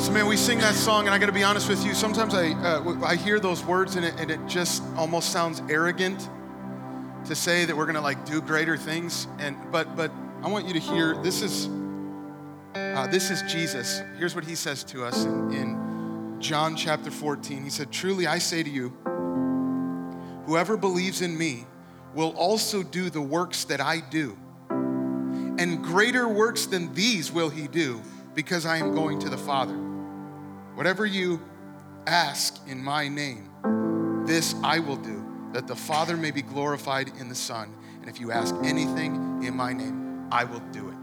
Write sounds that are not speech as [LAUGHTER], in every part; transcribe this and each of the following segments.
So, man, we sing that song, and I got to be honest with you. Sometimes I, uh, I hear those words, and it, and it just almost sounds arrogant to say that we're going to like do greater things. And but but I want you to hear this is uh, this is Jesus. Here's what he says to us in, in John chapter 14. He said, "Truly I say to you, whoever believes in me will also do the works that I do, and greater works than these will he do, because I am going to the Father." Whatever you ask in my name, this I will do, that the Father may be glorified in the Son. And if you ask anything in my name, I will do it.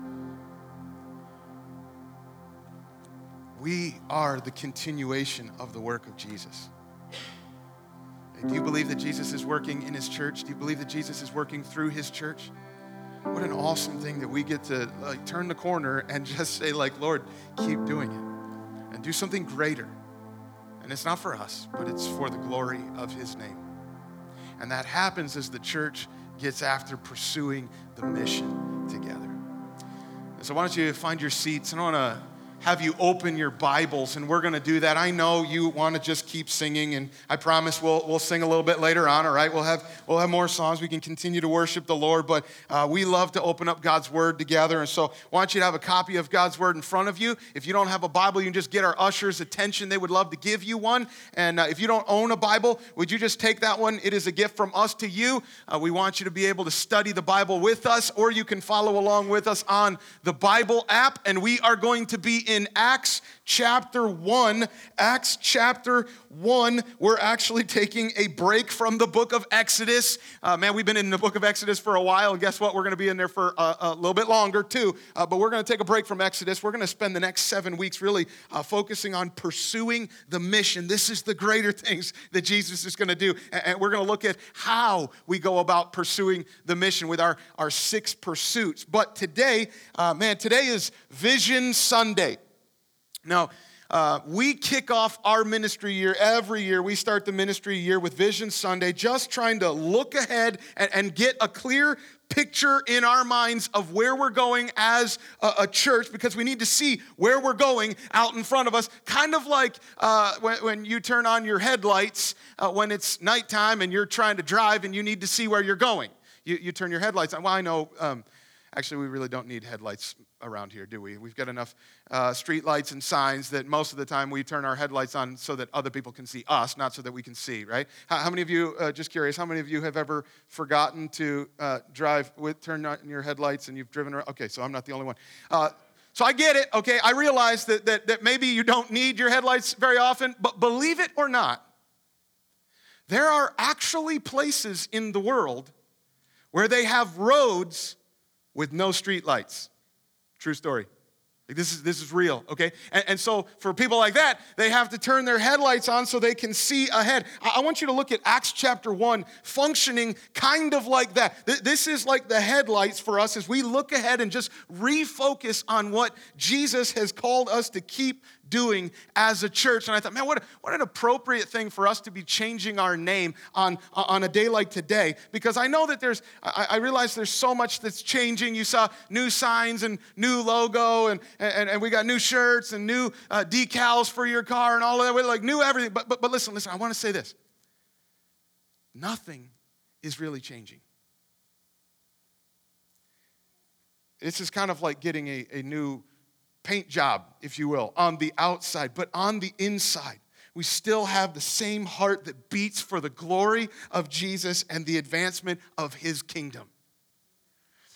We are the continuation of the work of Jesus. Do you believe that Jesus is working in his church? Do you believe that Jesus is working through his church? What an awesome thing that we get to like turn the corner and [LAUGHS] just say like, Lord, keep doing it and do something greater. And it's not for us, but it's for the glory of his name. And that happens as the church gets after pursuing the mission together. And so, why don't you find your seats? And I want to have you open your Bibles, and we're going to do that. I know you want to just keep singing, and I promise we'll, we'll sing a little bit later on, all right? We'll have, we'll have more songs. We can continue to worship the Lord, but uh, we love to open up God's Word together. And so I want you to have a copy of God's Word in front of you. If you don't have a Bible, you can just get our ushers' attention. They would love to give you one. And uh, if you don't own a Bible, would you just take that one? It is a gift from us to you. Uh, we want you to be able to study the Bible with us, or you can follow along with us on the Bible app. And we are going to be in Acts chapter 1. Acts chapter 1, we're actually taking a break from the book of Exodus. Uh, man, we've been in the book of Exodus for a while, and guess what? We're going to be in there for a, a little bit longer too. Uh, but we're going to take a break from Exodus. We're going to spend the next seven weeks really uh, focusing on pursuing the mission. This is the greater things that Jesus is going to do. And we're going to look at how we go about pursuing the mission with our, our six pursuits. But today, uh, man, today is Vision Sunday. Now, uh, we kick off our ministry year every year. We start the ministry year with Vision Sunday, just trying to look ahead and, and get a clear picture in our minds of where we're going as a, a, church because we need to see where we're going out in front of us. Kind of like uh, when, when, you turn on your headlights uh, when it's nighttime and you're trying to drive and you need to see where you're going. You, you turn your headlights on. Well, I know. Um, Actually, we really don't need headlights around here, do we? We've got enough uh, street lights and signs that most of the time we turn our headlights on so that other people can see us, not so that we can see, right? How, how many of you, uh, just curious, how many of you have ever forgotten to uh, drive with, turn on your headlights and you've driven around? Okay, so I'm not the only one. Uh, so I get it, okay? I realize that, that, that maybe you don't need your headlights very often, but believe it or not, there are actually places in the world where they have roads with no street lights. True story. Like this is this is real, okay? And, and, so for people like that, they have to turn their headlights on so they can see ahead. I, I want you to look at Acts chapter one, functioning kind of like that. Th- this is like the headlights for us as we look ahead and just refocus on what Jesus has called us to keep doing as a church. And I thought, man, what, what an appropriate thing for us to be changing our name on, on a day like today. Because I know that there's, I, I realize there's so much that's changing. You saw new signs and new logo, and, and, and we got new shirts and new uh, decals for your car and all of that, like new everything. But, but, but listen, listen, I want to say this nothing is really changing. This is kind of like getting a, a new paint job, if you will, on the outside, but on the inside, we still have the same heart that beats for the glory of Jesus and the advancement of his kingdom.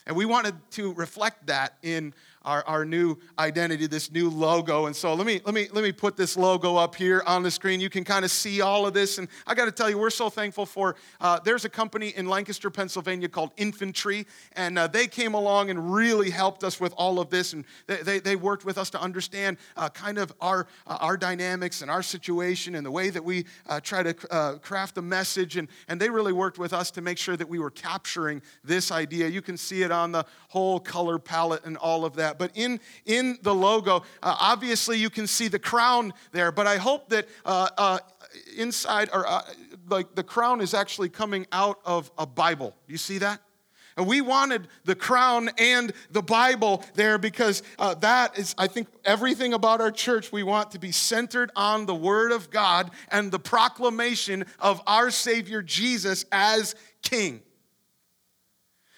And we wanted to reflect that in our, our new identity, this new logo. And so let me, let, me, let me put this logo up here on the screen. You can kind of see all of this. And I got to tell you, we're so thankful for, uh, there's a company in Lancaster, Pennsylvania called Infantry. And uh, they came along and really helped us with all of this. And they, they, they worked with us to understand uh, kind of our, uh, our dynamics and our situation and the way that we uh, try to uh, craft the message. And, and they really worked with us to make sure that we were capturing this idea. You can see it on the whole color palette and all of that that. But in, in the logo, uh, obviously you can see the crown there, but I hope that uh, uh, inside, or uh, like the crown is actually coming out of a Bible. You see that? And we wanted the crown and the Bible there because uh, that is, I think, everything about our church. We want to be centered on the Word of God and the proclamation of our Savior Jesus as King.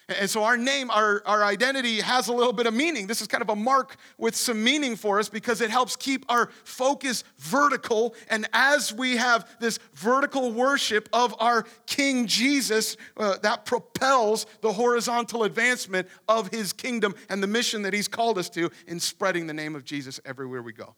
And so our name, our, our identity has a little bit of meaning. This is kind of a mark with some meaning for us because it helps keep our focus vertical. And as we have this vertical worship of our King Jesus, uh, that propels the horizontal advancement of his kingdom and the mission that he's called us to in spreading the name of Jesus everywhere we go.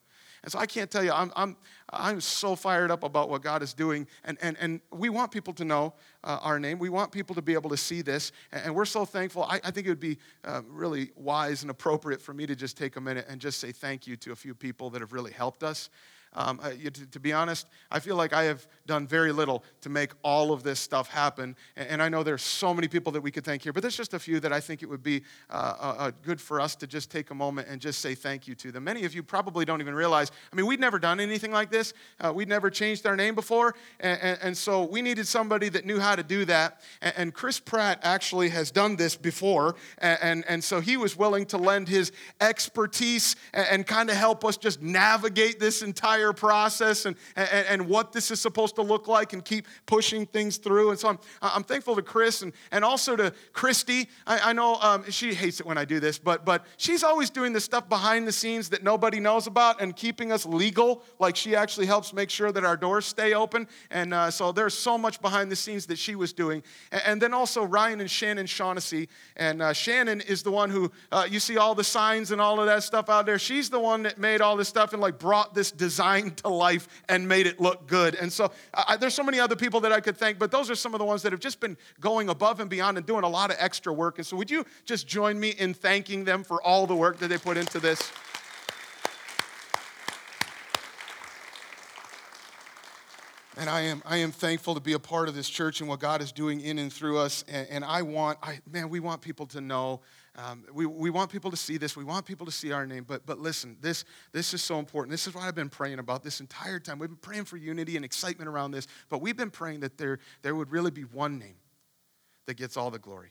And so I can't tell you, I'm, I'm, I'm so fired up about what God is doing. And, and, and we want people to know uh, our name. We want people to be able to see this. And, we're so thankful. I, I, think it would be uh, really wise and appropriate for me to just take a minute and just say thank you to a few people that have really helped us. Um, to, to, be honest, I feel like I have done very little to make all of this stuff happen. And, and I know there's so many people that we could thank here, but there's just a few that I think it would be uh, uh, good for us to just take a moment and just say thank you to them. Many of you probably don't even realize. I mean, we'd never done anything like this. Uh, we'd never changed our name before, and, and, and, so we needed somebody that knew how to do that. And, and Chris Pratt actually has done this before, and, and, so he was willing to lend his expertise and, and kind of help us just navigate this entire entire process and, and, and what this is supposed to look like and keep pushing things through. And so I'm, I'm thankful to Chris and, and also to Christy. I, I know um, she hates it when I do this, but, but she's always doing the stuff behind the scenes that nobody knows about and keeping us legal. Like she actually helps make sure that our doors stay open. And uh, so there's so much behind the scenes that she was doing. And, and then also Ryan and Shannon Shaughnessy. And uh, Shannon is the one who, uh, you see all the signs and all of that stuff out there. She's the one that made all this stuff and like brought this design to life and made it look good. And so I, there's so many other people that I could thank, but those are some of the ones that have just been going above and beyond and doing a lot of extra work. And so would you just join me in thanking them for all the work that they put into this? And I am, I am thankful to be a part of this church and what God is doing in and through us. And, and I want, I, man, we want people to know um, we, we want people to see this. We want people to see our name. But, but listen, this, this is so important. This is what I've been praying about this entire time. We've been praying for unity and excitement around this, but we've been praying that there, there would really be one name that gets all the glory.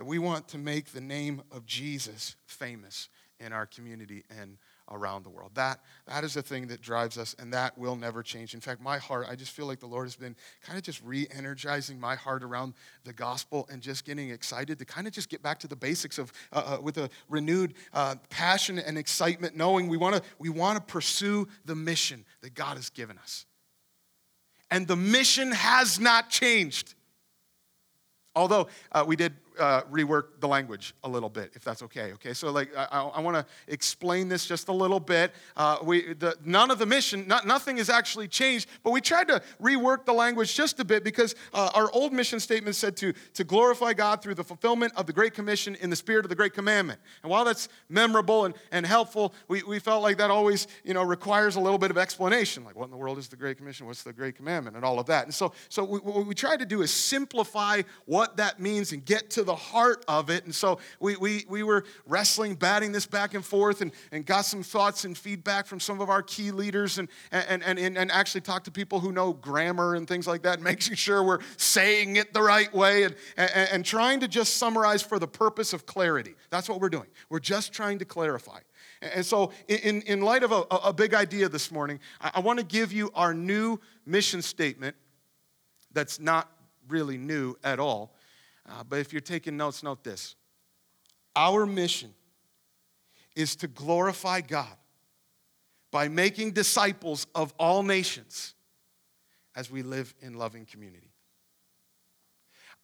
We want to make the name of Jesus famous in our community and around the world. That, that is the thing that drives us, and that will never change. In fact, my heart, I just feel like the Lord has been kind of just re energizing my heart around the gospel and just getting excited to kind of just get back to the basics of, uh, uh, with a renewed uh, passion and excitement, knowing we want to we wanna pursue the mission that God has given us. And the mission has not changed. Although uh, we did uh, rework the language a little bit, if that's okay. Okay, so like I, I want to explain this just a little bit. Uh, we the, none of the mission, not, nothing has actually changed, but we tried to rework the language just a bit because uh, our old mission statement said to to glorify God through the fulfillment of the Great Commission in the spirit of the Great Commandment. And while that's memorable and, and helpful, we, we felt like that always you know requires a little bit of explanation, like what in the world is the Great Commission? What's the Great Commandment? And all of that. And so so we, what we tried to do is simplify what that means and get to the heart of it. And so we, we, we were wrestling, batting this back and forth, and, and got some thoughts and feedback from some of our key leaders, and, and, and, and actually talked to people who know grammar and things like that, [LAUGHS] making sure we're saying it the right way, and, and, and trying to just summarize for the purpose of clarity. That's what we're doing. We're just trying to clarify. And so, in, in light of a, a big idea this morning, I, I want to give you our new mission statement that's not really new at all. Uh, but if you're taking notes, note this. Our mission is to glorify God by making disciples of all nations as we live in loving community.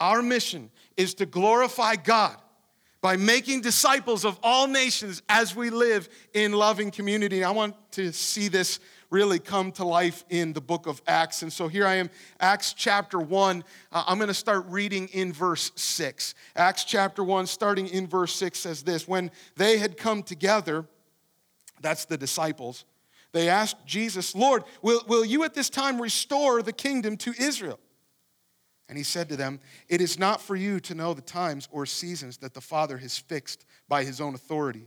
Our mission is to glorify God by making disciples of all nations as we live in loving community. I want to see this really come to life in the book of Acts. And so here I am, Acts chapter 1. Uh, I'm going to start reading in verse 6. Acts chapter 1, starting in verse 6, says this When they had come together, that's the disciples, they asked Jesus, Lord, will, will you at this time restore the kingdom to Israel? And he said to them, It is not for you to know the times or seasons that the Father has fixed by his own authority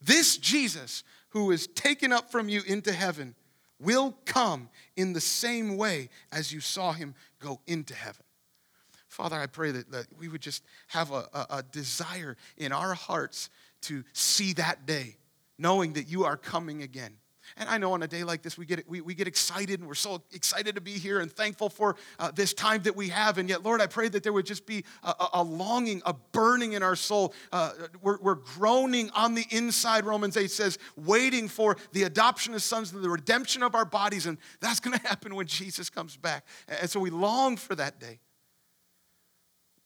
This Jesus, who is taken up from you into heaven, will come in the same way as you saw him go into heaven. Father, I pray that, that we would just have a, a, a desire in our hearts to see that day, knowing that you are coming again. And I know on a day like this, we get, we, we get excited and we're so excited to be here and thankful for uh, this time that we have. And yet, Lord, I pray that there would just be a, a longing, a burning in our soul. Uh, we're, we're groaning on the inside, Romans 8 says, waiting for the adoption of sons and the redemption of our bodies. And that's going [LAUGHS] to happen when Jesus comes back. And so we long for that day.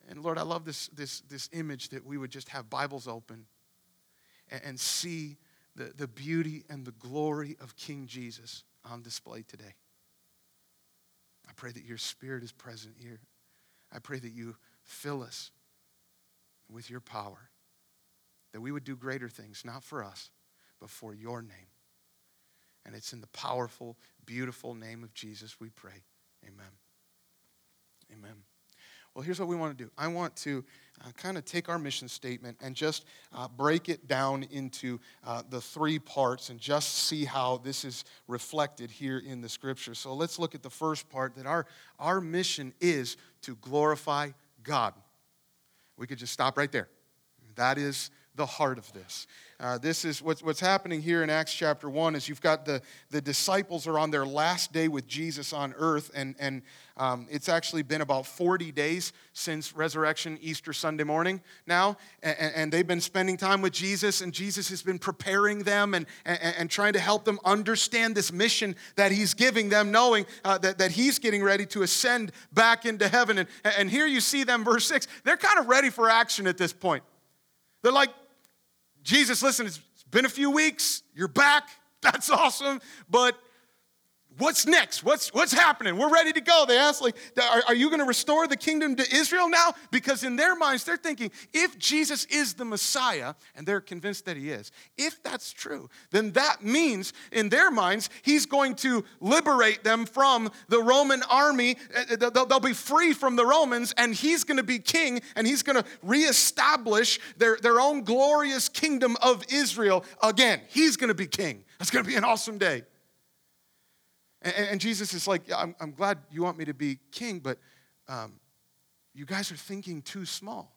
And Lord, I love this, this, this image that we would just have Bibles open and, and see the, the beauty and the glory of King Jesus on display today. I pray that your spirit is present here. I pray that you fill us with your power, that we would do greater things, not for us, but for your name. And it's in the powerful, beautiful name of Jesus we pray. Amen. Amen. Well, here's what we want to do I want to uh, kind of take our mission statement and just uh, break it down into uh, the three parts and just see how this is reflected here in the scripture. So let's look at the first part that our, our mission is to glorify God. We could just stop right there. That is the heart of this. Uh, this is what's, what's happening here in Acts chapter 1 is you've got the, the disciples are on their last day with Jesus on earth, and, and um, it's actually been about 40 days since resurrection, Easter Sunday morning now, and, and, they've been spending time with Jesus, and Jesus has been preparing them and, and, and trying to help them understand this mission that he's giving them, knowing uh, that, that he's getting ready to ascend back into heaven. And, and here you see them, verse 6, they're kind of ready for action at this point. They're like, Jesus, listen, it's been a few weeks. You're back. [LAUGHS] That's awesome. But what's next? What's, what's happening? We're ready to go. They ask, like, are, are you going to restore the kingdom to Israel now? Because in their minds, they're thinking, if Jesus is the Messiah, and they're convinced that he is, if that's true, then that means in their minds, he's going to liberate them from the Roman army. Uh, uh, they'll, they'll be free from the Romans, and he's going to be king, and he's going to reestablish their, their own glorious kingdom of Israel again. He's going to be king. That's going to be an awesome day. And, and Jesus is like, I'm, I'm, glad you want me to be king, but um, you guys are thinking too small.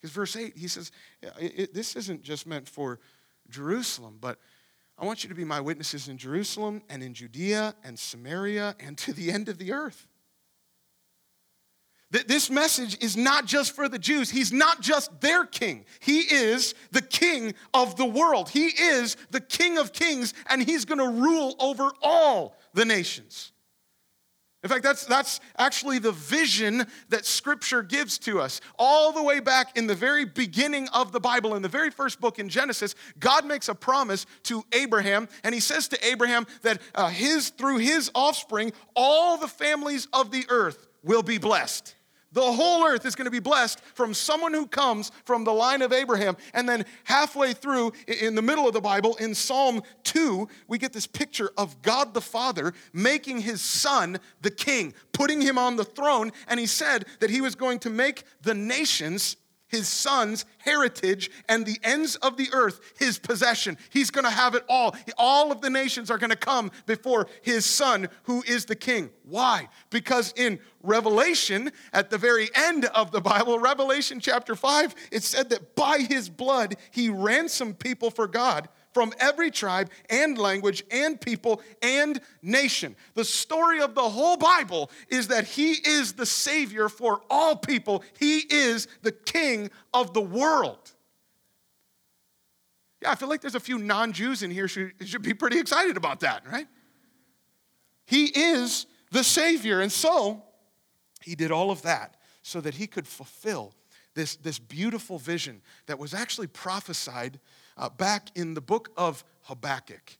Because verse 8, he says, it, This isn't just meant for Jerusalem, but I want you to be my witnesses in Jerusalem and in Judea and Samaria and to the end of the earth. That this message is not just for the Jews. He's not just their king. He is the king of the world. He is the king of kings, and he's going to rule over all the nations. In fact, that's, that's actually the vision that Scripture gives to us. All the way back in the very beginning of the Bible, in the very first book in Genesis, God makes a promise to Abraham, and he says to Abraham that uh, his, through his offspring, all the families of the earth will be blessed. The whole earth is going to be blessed from someone who comes from the line of Abraham. And then halfway through, in the middle of the Bible, in Psalm 2, we get this picture of God the Father making his son the king, putting him on the throne. And he said that he was going to make the nations his son's heritage and the ends of the earth his possession. He's going to have it all. All of the nations are going to come before his son who is the king. Why? Because in Revelation, at the very end of the Bible, Revelation chapter 5, it said that by his blood he ransomed people for God from every tribe and language and people and nation. The story of the whole Bible is that He is the Savior for all people, He is the King of the world. Yeah, I feel like there's a few non Jews in here who should be pretty excited about that, right? He is the Savior. And so, He did all of that so that He could fulfill this, this beautiful vision that was actually prophesied uh, back in the book of Habakkuk.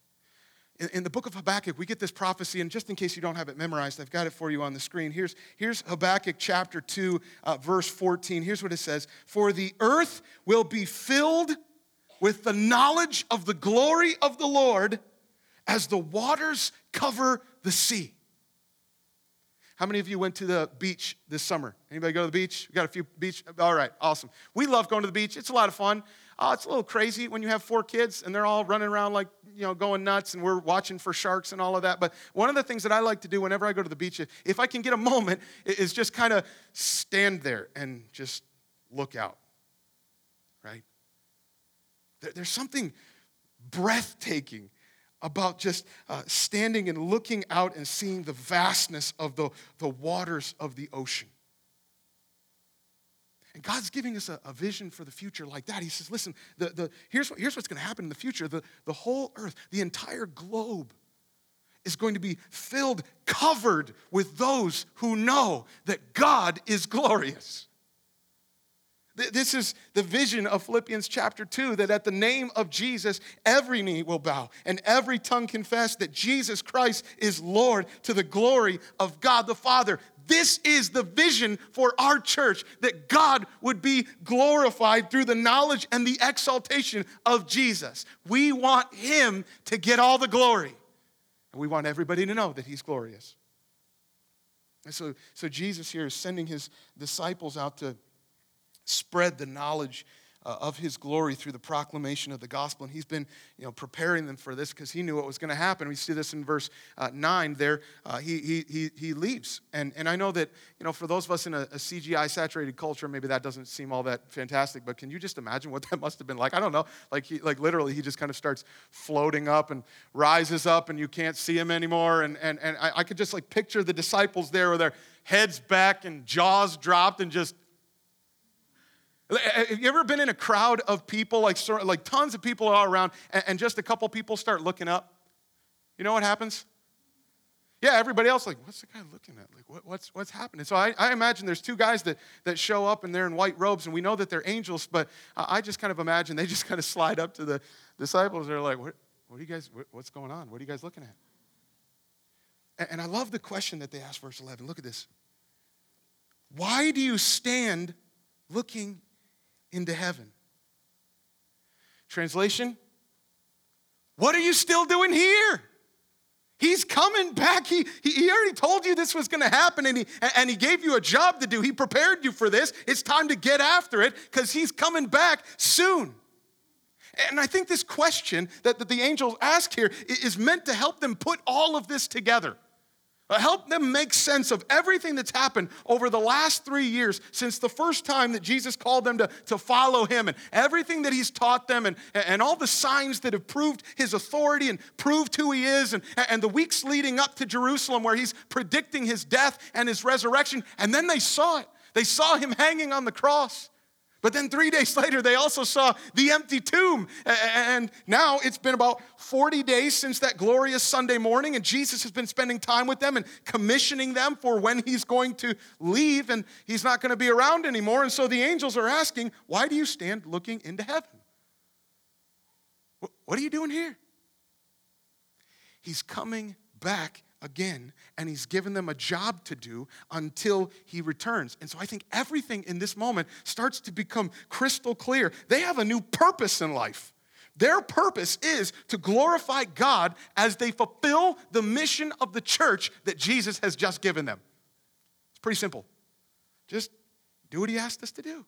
In, in, the book of Habakkuk, we get this prophecy, and just in case you don't have it memorized, I've got it for you on the screen. Here's, here's Habakkuk chapter 2, uh, verse 14. Here's what it says For the earth will be filled with the knowledge of the glory of the Lord as the waters cover the sea. How many of you went to the beach this summer? Anybody go to the beach? We got a few beach. All right, awesome. We love going to the beach. It's a lot of fun. Uh, it's a little crazy when you have four kids and they're all running around like, you know, going nuts and we're watching for sharks and all of that. But one of the things that I like to do whenever I go to the beach, if I can get a moment, is just kind of stand there and just look out, right? There's something breathtaking about just uh, standing and looking out and seeing the vastness of the, the waters of the ocean. And God's giving us a, a, vision for the future like that. He says, listen, the, the, here's, what, here's what's going to happen in the future. The, the whole earth, the entire globe, is going to be filled, covered with those who know that God is glorious. This is the vision of Philippians chapter 2 that at the name of Jesus, every knee will bow and every tongue confess that Jesus Christ is Lord to the glory of God the Father. This is the vision for our church that God would be glorified through the knowledge and the exaltation of Jesus. We want Him to get all the glory, and we want everybody to know that He's glorious. And so, so Jesus here is sending His disciples out to spread the knowledge uh, of his glory through the proclamation of the gospel. And he's been you know, preparing them for this because he knew what was going to happen. We see this in verse uh, 9 there. Uh, he, he, he, he leaves. And, and I know that you know, for those of us in a, a CGI saturated culture, maybe that doesn't seem all that fantastic, but can you just imagine what [LAUGHS] that must have been like? I don't know. Like, he, like literally, he just kind of starts floating up and rises up, and you can't see him anymore. And, and, and I, I could just like picture the disciples there with their heads back and jaws dropped and just Eh, eh, have you ever been in a crowd of people, like, like tons of people all around, and just a couple people start looking up? You know what happens? Yeah, everybody else like, what's the guy looking at? Like, what, what's what's happening? So I, I, imagine there's two guys that that show up and they're in white robes, and we know that they're angels, but I just kind of imagine they just kind of slide up to the disciples. They're like, what, what are you guys? What, what's going on? What are you guys looking at? And, and I love the question that they ask, verse 11. Look at this. Why do you stand looking into heaven. Translation What are you still doing here? He's coming back. He, he, already told you this was going to happen and he, and he gave you a job to do. He prepared you for this. It's time to get after it because he's coming back soon. And I think this question that, that the angels ask here is meant to help them put all of this together. Uh, help them make sense of everything that's happened over the last three years since the first time that Jesus called them to, to follow him and everything that he's taught them and, and all the signs that have proved his authority and proved who he is and, and the weeks leading up to Jerusalem where he's predicting his death and his resurrection. And then they saw it. They saw him hanging on the cross. But then three [LAUGHS] days later, they also saw the empty tomb. And now it's been about 40 days since that glorious Sunday morning, and Jesus has been spending time with them and commissioning them for when he's going to leave and he's not going to be around anymore. And so the angels are asking, Why do you stand looking into heaven? What are you doing here? He's coming back again, and he's given them a job to do until he returns. And so I think everything in this moment starts to become crystal clear. They have a new purpose in life. Their purpose is to glorify God as they fulfill the mission of the church that Jesus has just given them. It's pretty simple. Just do what he asked us to do.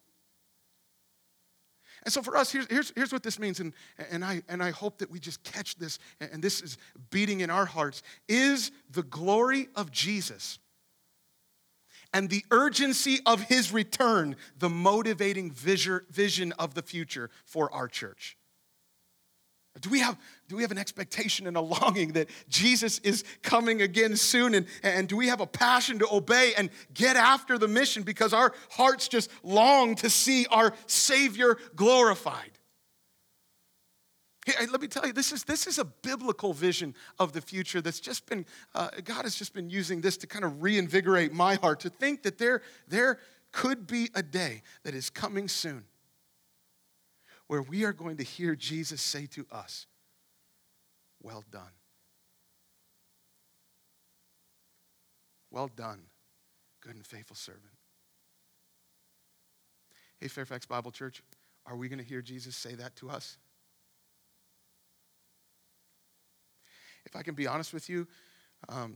And so for us, here's, here's, here's what this means, and, and, I, and I hope that we just catch this, and this is beating in our hearts, is the glory of Jesus and the urgency of his return the motivating vision of the future for our church. Do we have, do we have an expectation and a longing that Jesus is coming again soon? And, and do we have a passion to obey and get after the mission because our hearts just long to see our Savior glorified? Let me tell you, this is, this is a biblical vision of the future that's just been, uh, God has just been using this to kind of reinvigorate my heart to think that there, there could be a day that is coming soon where we are going to hear Jesus say to us, Well done. Well done, good and faithful servant. Hey, Fairfax Bible Church, are we going to hear Jesus say that to us? If I can be honest with you, um,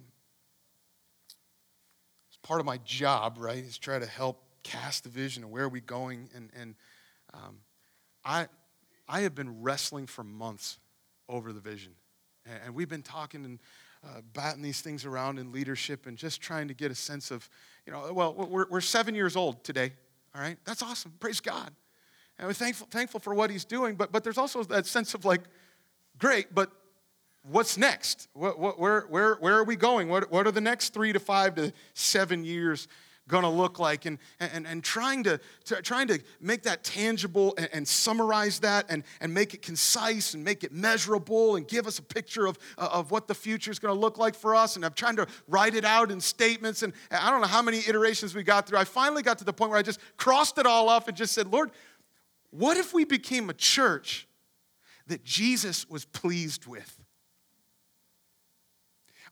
it's part of my job, right, is try to help cast the vision of where are we going. And, and um, I, I have been wrestling for months over the vision. And, we've been talking and uh, batting these things around in leadership and just trying to get a sense of, you know, well, we're, we're seven years old today, all right? That's awesome. Praise God. And we're thankful, thankful for what he's doing, but, but there's also that sense of like, great, but what's next? What, what, where, where, where are we going? What, what are the next three to five to seven years going to look like? And, and, and trying, to, to trying to make that tangible and, and, summarize that and, and make it concise and make it measurable and give us a picture of, of what the future is going to look like for us. And I'm trying to write it out in statements. And I don't know how many iterations we got through. I finally got to the point where I just crossed it all off and just said, Lord, what if we became a church that Jesus was pleased with?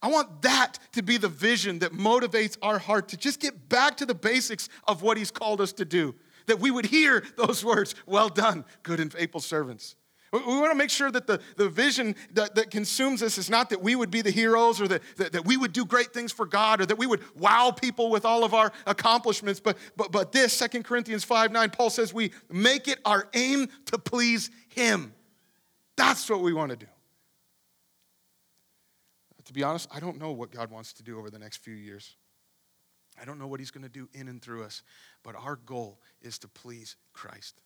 I want that to be the vision that motivates our heart to just get back to the basics of what He's called us to do. That we would hear those words, well done, good and faithful servants. We want to make sure that the, the vision that, that consumes us is not that we would be the heroes or that, that, that, we would do great things for God or that we would wow people with all of our accomplishments. But, but, but this, 2 Corinthians 5 9, Paul says we make it our aim to please Him. That's what we want to do be honest, I don't know what God wants to do over the next few years. I don't know what He's going to do in and through us, but our goal is to please Christ.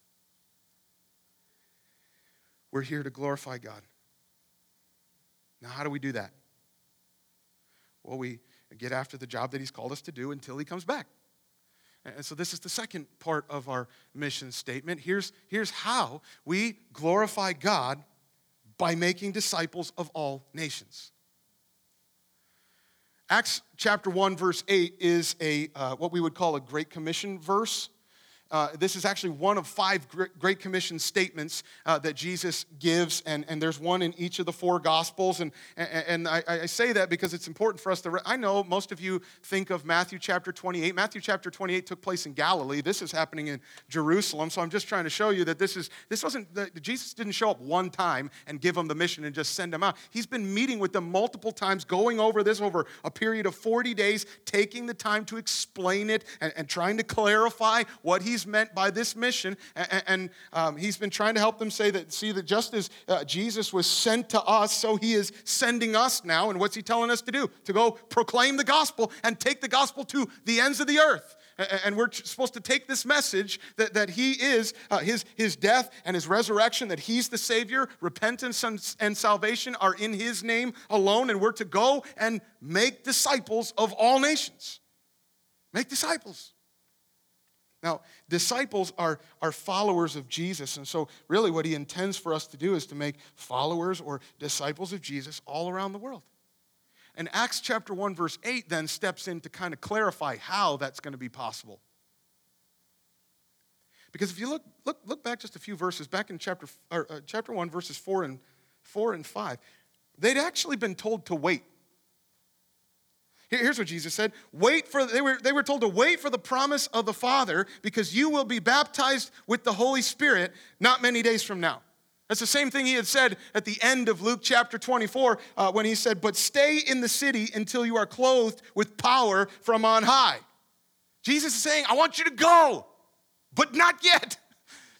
We're here to glorify God. Now, how do we do that? Well, we get after the job that He's called us to do until He comes back. And so, this is the second part of our mission statement. Here's, here's how we glorify God by making disciples of all nations. Acts chapter 1, verse 8 is a, uh, what we would call a Great Commission verse. Uh, this is actually one of five Great Commission statements uh, that Jesus gives, and, and there's one in each of the four Gospels. And, and, I, I, say that because it's important for us to. Re- I know most of you think of Matthew chapter 28. Matthew chapter 28 took place in Galilee. This is happening in Jerusalem. So I'm just trying to show you that this is this wasn't that Jesus didn't show up one time and give them the mission and just send them out. He's been meeting with them multiple times, going over this over a period of 40 days, taking the time to explain it and, and trying to clarify what he's he's meant by this mission. And, and um, he's been trying to help them say that, see, that just as uh, Jesus was sent to us, so he is sending us now. And what's he telling us to do? To go proclaim the gospel and take the gospel to the ends of the earth. And we're supposed to take this message that, that he is, uh, his, his death and his resurrection, that he's the Savior, repentance and, and salvation are in his name alone, and we're to go and make disciples of all nations. Make disciples. Now, disciples are, are followers of Jesus. And so, really, what he intends for us to do is to make followers or disciples of Jesus all around the world. And Acts chapter 1, verse 8 then steps in to kind of clarify how that's going to be possible. Because if you look, look, look back just a few verses, back in chapter, or, uh, chapter 1, verses 4 and, 4 and 5, they'd actually been told to wait Here's what Jesus said wait for they were, they were told to wait for the promise of the Father because you will be baptized with the Holy Spirit not many days from now. That's the same thing he had said at the end of Luke chapter 24 uh, when he said, But stay in the city until you are clothed with power from on high. Jesus is saying, I want you to go, but not yet.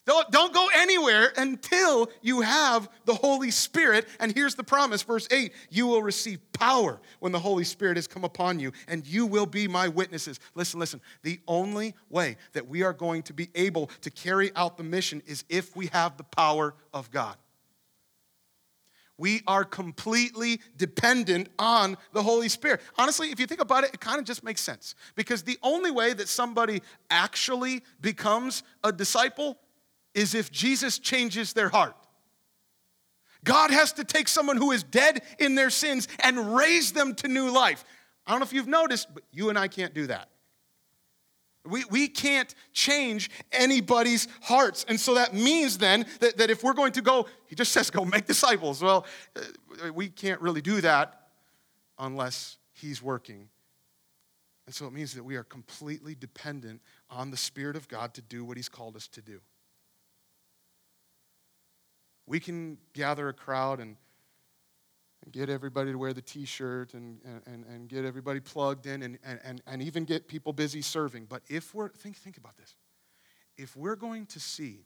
Don't, don't go anywhere until you have the Holy Spirit. And here's the promise, verse 8 you will receive power when the Holy Spirit has come upon you, and you will be my witnesses. Listen, listen. The only way that we are going to be able to carry out the mission is if we have the power of God. We are completely dependent on the Holy Spirit. Honestly, if you think about it, it kind of just makes sense. Because the only way that somebody actually becomes a disciple is if Jesus changes their heart. God has to take someone who is dead in their sins and raise them to new life. I don't know if you've noticed, but you and I can't do that. We, we can't change anybody's hearts. And so that means then that, that if we're going to go, he just says, go make disciples. Well, uh, we can't really do that unless he's working. And so it means that we are completely dependent on the Spirit of God to do what he's called us to do. We can gather a crowd and and get everybody to wear the t-shirt and, and, and get everybody plugged in and, and, and even get people busy serving. But if we're think, think about this. If we're going to see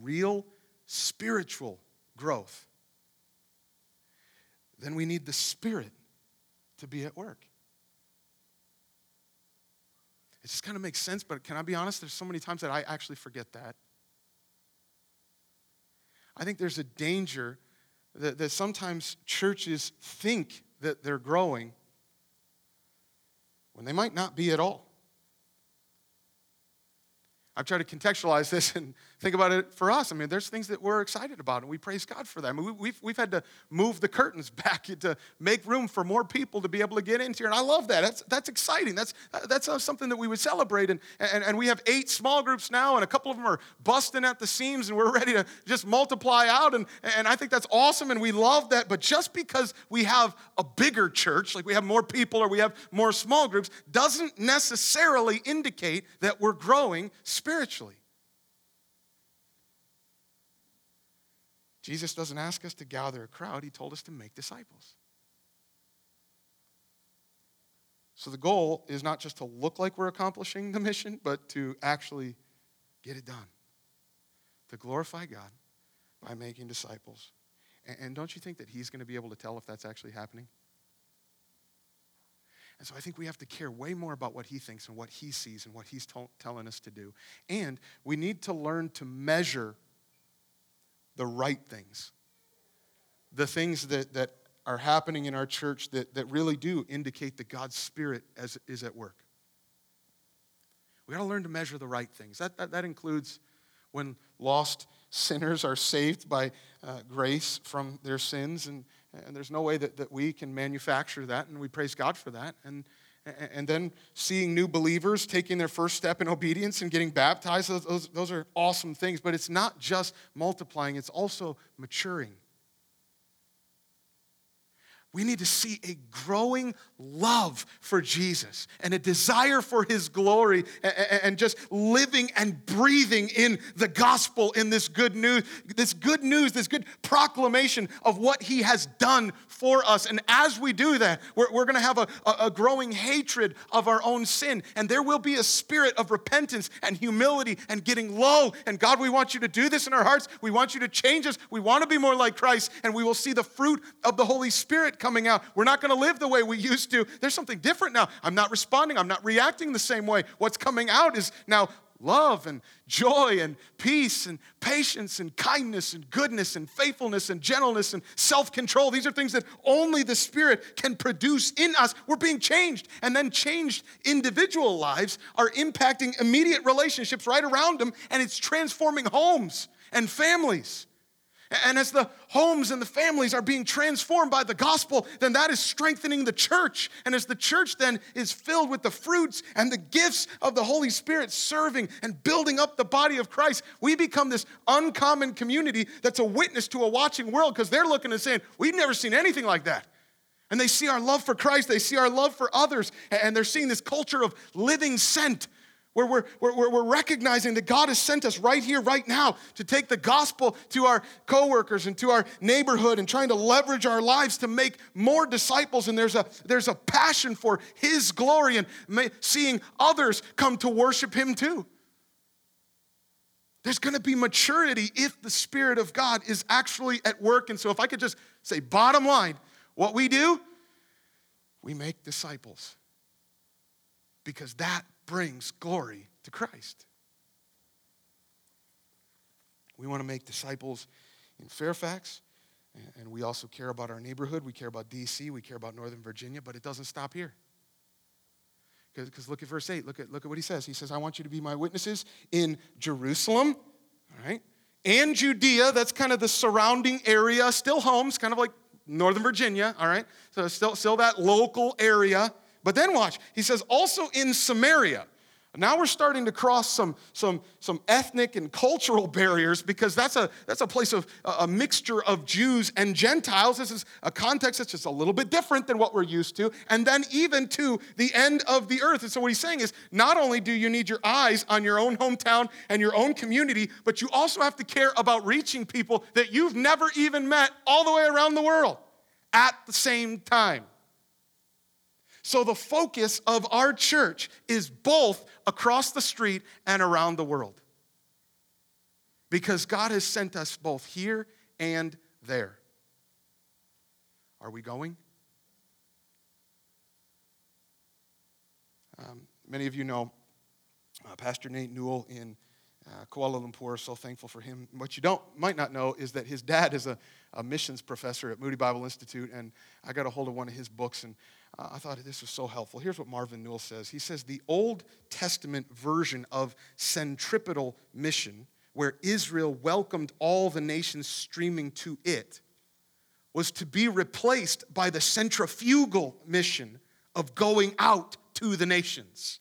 real spiritual growth then we need the spirit to be at work. It just kind of makes sense but can i be honest? There's so many times that i actually forget that i think there's a danger that, that sometimes churches think that they're growing when they might not be at all. I've tried to contextualize this [LAUGHS] and think about it for us. I mean, there's things that we're excited about, and we praise God for them. I mean, we've, we've had to move the curtains [LAUGHS] back to make room for more people to be able to get into here, and I love that. That's, that's exciting. That's, that's something that we would celebrate. And, and, and we have eight small groups now, and a couple of them are busting at the seams, and we're ready to just multiply out. And, and I think that's awesome, and we love that. But just because we have a bigger church, like we have more people or we have more small groups, doesn't necessarily indicate that we're growing spiritually. Jesus doesn't ask us to gather a crowd, He told us to make disciples. So the goal is not just to look like we're accomplishing the mission, but to actually get it done. To glorify God by making disciples. And don't you think that He's going to be able to tell if that's actually happening? And so I think we have to care way more about what he thinks and what he sees and what he's t- telling us to do. And we need to learn to measure the right things, the things that, that are happening in our church that, that really do indicate that God's Spirit as, is at work. We got to learn to measure the right things. That, that, that includes when lost sinners are saved by uh, grace from their sins, and, and there's no way that, that we can manufacture that, and we praise God for that. And, and then seeing new believers taking their first step in obedience and getting baptized, those, those, are awesome things. But it's not just multiplying, it's also maturing. We need to see a growing love for Jesus and a desire for his glory and just living and breathing in the gospel in this good news, this good news, this good proclamation of what he has done for us. And as we do that, we're, we're going to have a, a growing hatred of our own sin. And there will be a spirit of repentance and humility and getting low. And God, we want you to do this in our hearts. We want you to change us. We want to be more like Christ. And we will see the fruit of the Holy Spirit coming out. We're not going to live the way we used to. There's something different now. I'm not responding, I'm not reacting the same way. What's coming out is now love and joy and peace and patience and kindness and goodness and faithfulness and gentleness and self control. These are things that only the Spirit can produce in us. We're being changed. And then changed individual lives are impacting immediate relationships right around them, and it's transforming homes and families. And as the homes and the families are being transformed by the gospel, then that is strengthening the church. And as the church then is filled with the fruits and the gifts of the Holy Spirit serving and building up the body of Christ, we become this uncommon community that's a witness to a watching world because they're looking and saying, We've never seen anything like that. And they see our love for Christ, they see our love for others, and they're seeing this culture of living sent where we're, we're, we're recognizing that God has sent us right here, right now, to take the gospel to our coworkers and to our neighborhood and trying to leverage our lives to make more disciples. And there's a, there's a passion for His glory and seeing others come to worship Him too. There's going to be maturity if the Spirit of God is actually at work. And so, if I could just say, bottom line, what we do, we make disciples because that brings glory to Christ. We want to make disciples in Fairfax, and we also care about our neighborhood. We care about DC, we care about Northern Virginia, but it doesn't stop here. Because look at verse 8. Look at, look at what he says. He says, I want you to be my witnesses in Jerusalem, all right, and Judea. That's kind of the surrounding area, still homes, kind of like Northern Virginia, all right? So still, still that local area but then watch, he says, also in Samaria. Now we're starting to cross some, some, some ethnic and cultural [LAUGHS] barriers because that's a, that's a place of a mixture of Jews and Gentiles. This is a context that's just a little bit different than what we're used to. And then even to the end of the earth. And so what he's saying is not only do you need your eyes on your own hometown and your own community, but you also have to care about reaching people that you've never even met all the way around the world at the same time. So, the focus of our church is both across the street and around the world. Because God has sent us both here and there. Are we going? Um, many of you know uh, Pastor Nate Newell in uh, Kuala Lumpur. So thankful for him. What you don't might not know is that his dad is a, a missions professor at Moody Bible Institute, and I got a hold of one of his books, and I thought this was so helpful. Here's what Marvin Newell says He says, The Old Testament version of centripetal mission, where Israel welcomed all the nations streaming to it, was to be replaced by the centrifugal mission of going out to the nations.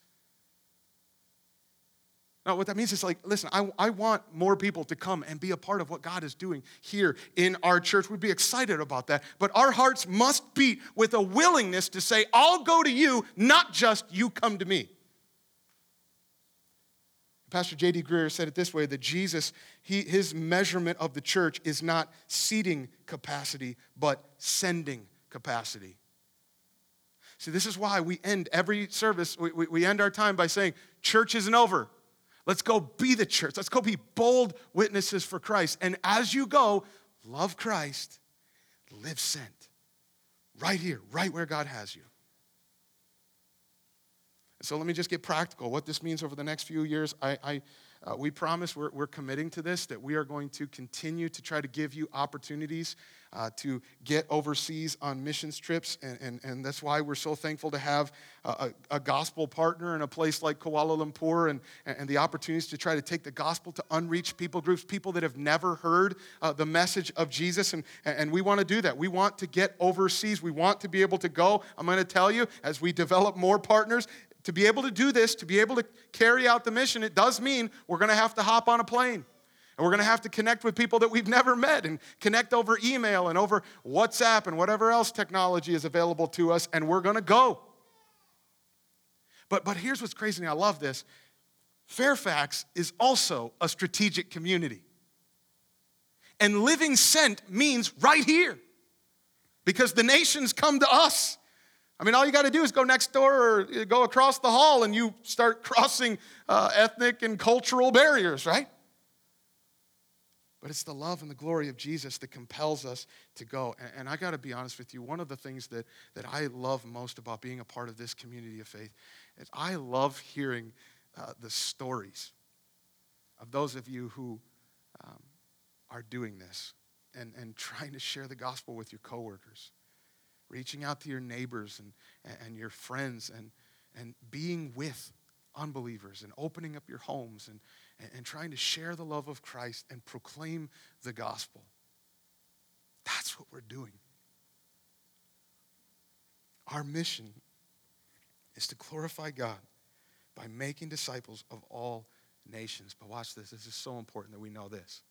Now, what that means is like, listen, I, I want more people to come and be a part of what God is doing here in our church. We'd be excited about that. But our hearts must beat with a willingness to say, I'll go to you, not just you come to me. Pastor J.D. Greear said it this way that Jesus, he, his measurement of the church is not seating capacity, but sending capacity. See, this is why we end every service, we, we, we end our time by saying, Church isn't over. Let's go be the church. Let's go be bold witnesses for Christ. And as you go, love Christ, live sent. Right here, right where God has you. So let me just get practical. What this means over the next few years, I, I uh, we promise we're, we're committing to this, that we are going to continue to try to give you opportunities uh, to get overseas on missions trips. And, and, and that's why we're so thankful to have a, a, gospel partner in a place like Kuala Lumpur and, and the opportunities to try to take the gospel to unreached people groups, people that have never heard uh, the message of Jesus. And, and we want to do that. We want to get overseas. We want to be able to go. I'm going to tell you, as we develop more partners, to be able to do this, to be able to carry out the mission, it does mean we're going to have to hop on a plane. And we're going to have to connect with people that we've never met and connect over email and over WhatsApp and whatever else technology is available to us, and we're going to go. But, but here's what's crazy, and I love this Fairfax is also a strategic community. And living sent means right here because the nations come to us. I mean, all you got to do is go next door or go across the hall and you start [LAUGHS] crossing uh, ethnic and cultural barriers, right? But it's the love and the glory of Jesus that compels us to go. And, and I got to be honest with you, one of the things that, that I love most about being a part of this community of faith is I love hearing uh, the stories of those of you who um, are doing this and, and [LAUGHS] trying to share the gospel with your coworkers reaching out to your neighbors and, and your friends and, and being with unbelievers and opening up your homes and, and trying to share the love of Christ and proclaim the gospel. That's what we're doing. Our mission is to glorify God by making disciples of all nations. But watch this, this is so important that we know this.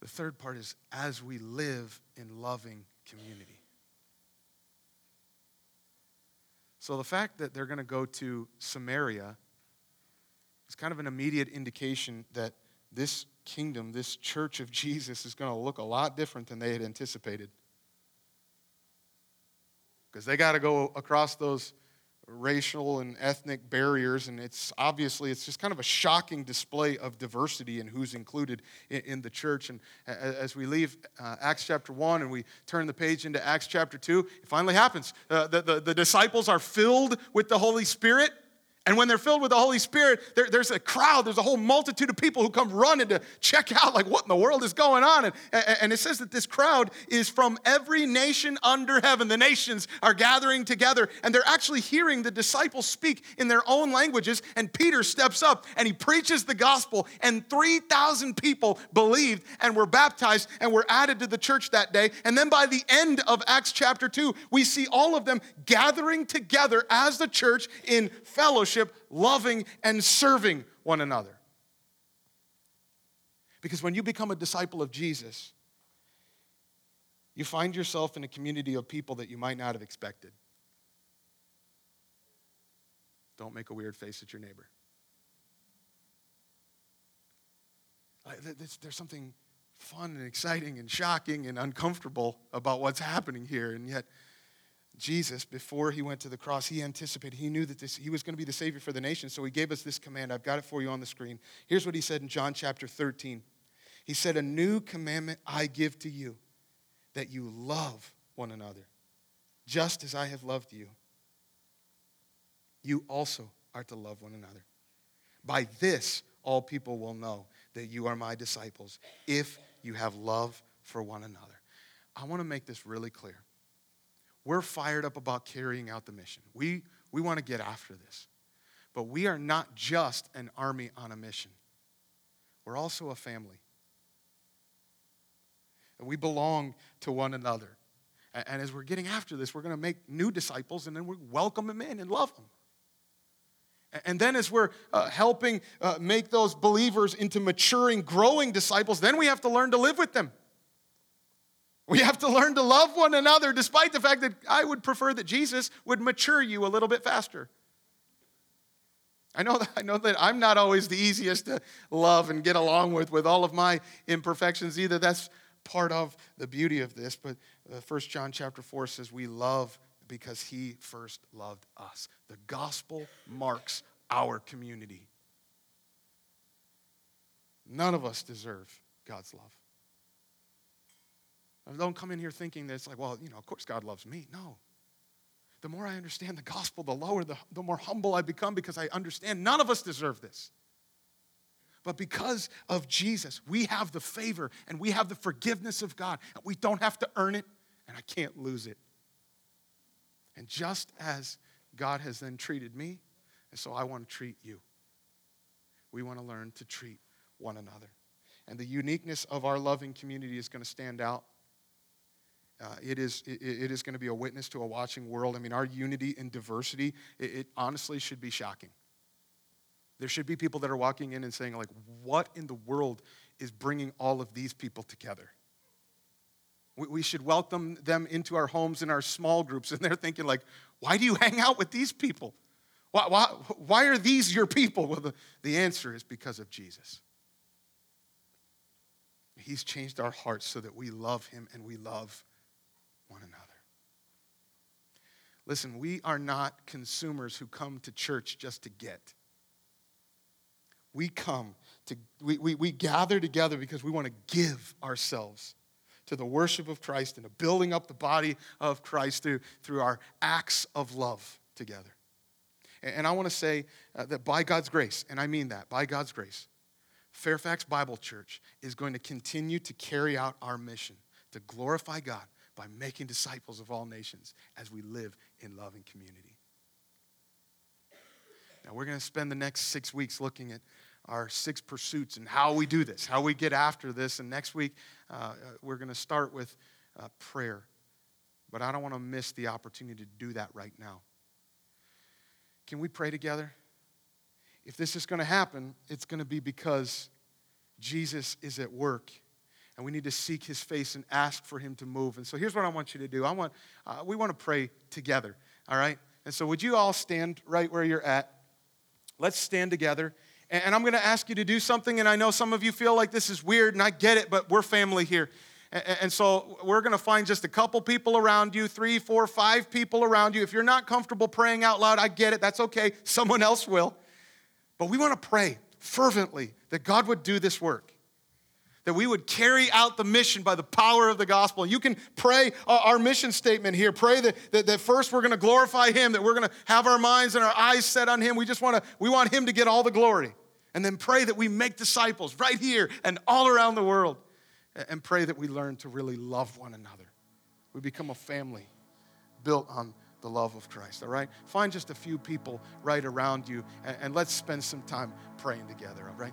The third part is as we live in loving community. So the fact that they're going to go to Samaria is kind of an immediate indication that this kingdom, this church of Jesus, is going to look a lot different than they had anticipated. Because they got to go across those racial and ethnic barriers and it's obviously it's just kind of a shocking display of diversity in who's included in, in the church. And as we leave uh, acts chapter 1 and we turn the page into acts chapter 2 it finally happens. Uh, the, the, the disciples are filled with the holy spirit and when they're filled with the Holy Spirit, there, there's a crowd, there's a whole multitude of people who come running to check out, like, what in the world is going on? And, and it says that this crowd is from every nation under heaven. The nations are gathering together, and they're actually hearing the disciples speak in their own languages. And Peter steps up and he preaches the gospel, and 3,000 people believed and were baptized and were added to the church that day. And then by the end of Acts chapter 2, we see all of them gathering together as the church in fellowship fellowship, loving, and serving one another. Because when you become a disciple of Jesus, you find yourself in a community of people that you might not have expected. Don't make a weird face at your neighbor. There's something fun and exciting and shocking and uncomfortable about what's happening here. And yet, Jesus, before he went to the cross, he anticipated, he knew that this, he was going to be the Savior for the nation. So he gave us this command. I've got it for you on the screen. Here's what he said in John chapter 13 He said, A new commandment I give to you, that you love one another, just as I have loved you. You also are to love one another. By this, all people will know that you are my disciples if you have love for one another. I want to make this really clear. We're fired up about carrying out the mission. We, we want to get after this. But we are not just an army on a mission, we're also a family. And we belong to one another. And as we're getting after this, we're going to make new disciples and then we welcome them in and love them. And then, as we're uh, helping uh, make those believers into maturing, growing disciples, then we have to learn to live with them. We have to learn to love one another, despite the fact that I would prefer that Jesus would mature you a little bit faster. I know that, I know that I'm not always the easiest to love and get along with with all of my imperfections either. That's part of the beauty of this. But uh, First John chapter 4 says we love because he first loved us. The gospel marks our community. None of us deserve God's love. Don't come in here thinking that it's like, well, you know, of course God loves me. No. The more I understand the gospel, the lower, the, the more humble I become because I understand none of us deserve this. But because of Jesus, we have the favor and we have the forgiveness of God. And we don't have to earn it, and I can't lose it. And just as God has then treated me, and so I want to treat you. We want to learn to treat one another. And the uniqueness of our loving community is going to stand out. Uh, it, is, it, it is going to be a witness to a watching world. I mean, our unity and diversity, it, it honestly should be shocking. There should be people that are walking in and saying, like, what in the world is bringing all of these people together? We we should welcome them into our homes and our small groups. And they're thinking, like, why do you hang out with these people? Why, why, why are these your people? Well, the, the answer is because of Jesus. He's changed our hearts so that we love him and we love one another. Listen, we are not consumers who come to church just to get. We come to, we, we, we gather together because we want to give ourselves to the worship of Christ and to building up the body of Christ through, through our acts of love together. And, and I want to say uh, that by God's grace, and I mean that, by God's grace, Fairfax Bible Church is going to continue to carry out our mission to glorify God by making disciples of all nations as we live in loving community. Now, we're going to spend the next six weeks looking at our six pursuits and how we do this, how we get after this. And next week, uh, we're going to start with uh, prayer. But I don't want to miss the opportunity to do that right now. Can we pray together? If this is going to happen, it's going to be because Jesus is at work and we need to seek his face and ask for him to move. And so here's what I want you to do. I want, uh, we want to pray together, all right? And so would you all stand right where you're at? Let's stand together. And I'm going to ask you to do something, and I know some of you feel like this is weird, and I get it, but we're family here. And so we're going to find just a couple people around you, three, four, five people around you. If you're not comfortable praying out loud, I get it. That's okay. Someone else will. But we want to pray fervently that God would do this work that we would carry out the mission by the power of the gospel. You can pray our mission statement here. Pray that, that, that first we're going to glorify Him, that we're going to have our minds and our eyes set on Him. We just want to, we want Him to get all the glory. And then pray that we make disciples right here and all around the world. And pray that we learn to really love one another. We become a family built on the love of Christ, all right? Find just a few people right around you and, and let's spend some time praying together, all right?